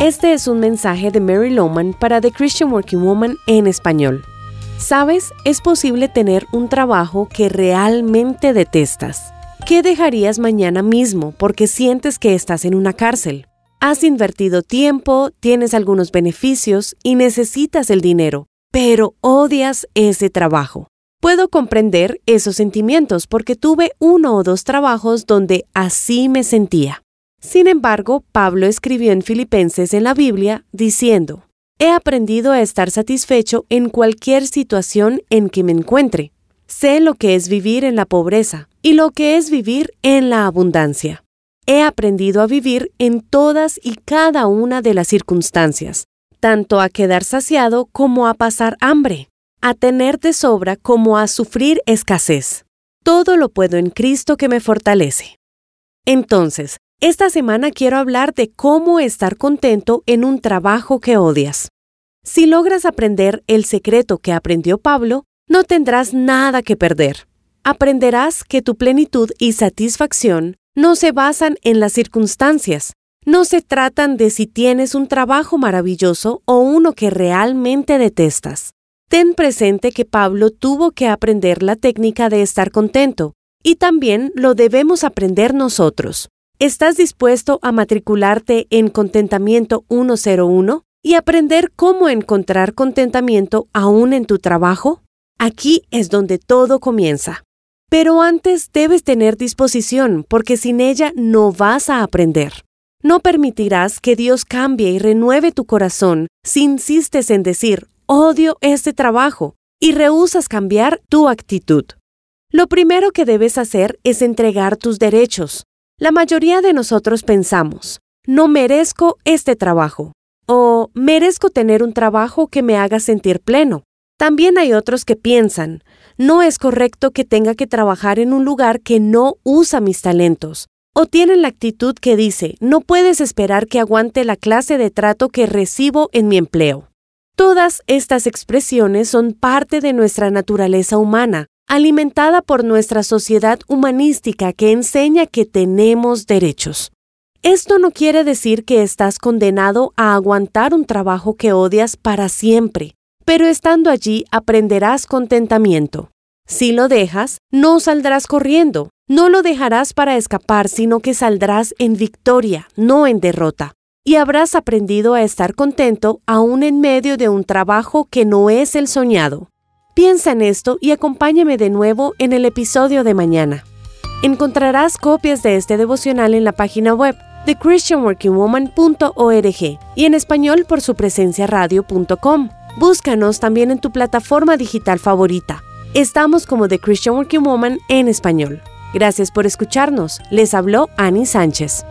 Este es un mensaje de Mary Lowman para The Christian Working Woman en español. Sabes, es posible tener un trabajo que realmente detestas. ¿Qué dejarías mañana mismo porque sientes que estás en una cárcel? Has invertido tiempo, tienes algunos beneficios y necesitas el dinero, pero odias ese trabajo. Puedo comprender esos sentimientos porque tuve uno o dos trabajos donde así me sentía. Sin embargo, Pablo escribió en Filipenses en la Biblia diciendo, He aprendido a estar satisfecho en cualquier situación en que me encuentre. Sé lo que es vivir en la pobreza y lo que es vivir en la abundancia. He aprendido a vivir en todas y cada una de las circunstancias, tanto a quedar saciado como a pasar hambre, a tener de sobra como a sufrir escasez. Todo lo puedo en Cristo que me fortalece. Entonces, esta semana quiero hablar de cómo estar contento en un trabajo que odias. Si logras aprender el secreto que aprendió Pablo, no tendrás nada que perder. Aprenderás que tu plenitud y satisfacción no se basan en las circunstancias, no se tratan de si tienes un trabajo maravilloso o uno que realmente detestas. Ten presente que Pablo tuvo que aprender la técnica de estar contento, y también lo debemos aprender nosotros. ¿Estás dispuesto a matricularte en Contentamiento 101 y aprender cómo encontrar contentamiento aún en tu trabajo? Aquí es donde todo comienza. Pero antes debes tener disposición porque sin ella no vas a aprender. No permitirás que Dios cambie y renueve tu corazón si insistes en decir, odio este trabajo, y rehusas cambiar tu actitud. Lo primero que debes hacer es entregar tus derechos. La mayoría de nosotros pensamos, no merezco este trabajo o merezco tener un trabajo que me haga sentir pleno. También hay otros que piensan, no es correcto que tenga que trabajar en un lugar que no usa mis talentos. O tienen la actitud que dice, no puedes esperar que aguante la clase de trato que recibo en mi empleo. Todas estas expresiones son parte de nuestra naturaleza humana alimentada por nuestra sociedad humanística que enseña que tenemos derechos. Esto no quiere decir que estás condenado a aguantar un trabajo que odias para siempre, pero estando allí aprenderás contentamiento. Si lo dejas, no saldrás corriendo, no lo dejarás para escapar, sino que saldrás en victoria, no en derrota. Y habrás aprendido a estar contento aún en medio de un trabajo que no es el soñado. Piensa en esto y acompáñame de nuevo en el episodio de mañana. Encontrarás copias de este devocional en la página web de christianworkingwoman.org y en español por su presencia radio.com. Búscanos también en tu plataforma digital favorita. Estamos como The Christian Working Woman en español. Gracias por escucharnos. Les habló Annie Sánchez.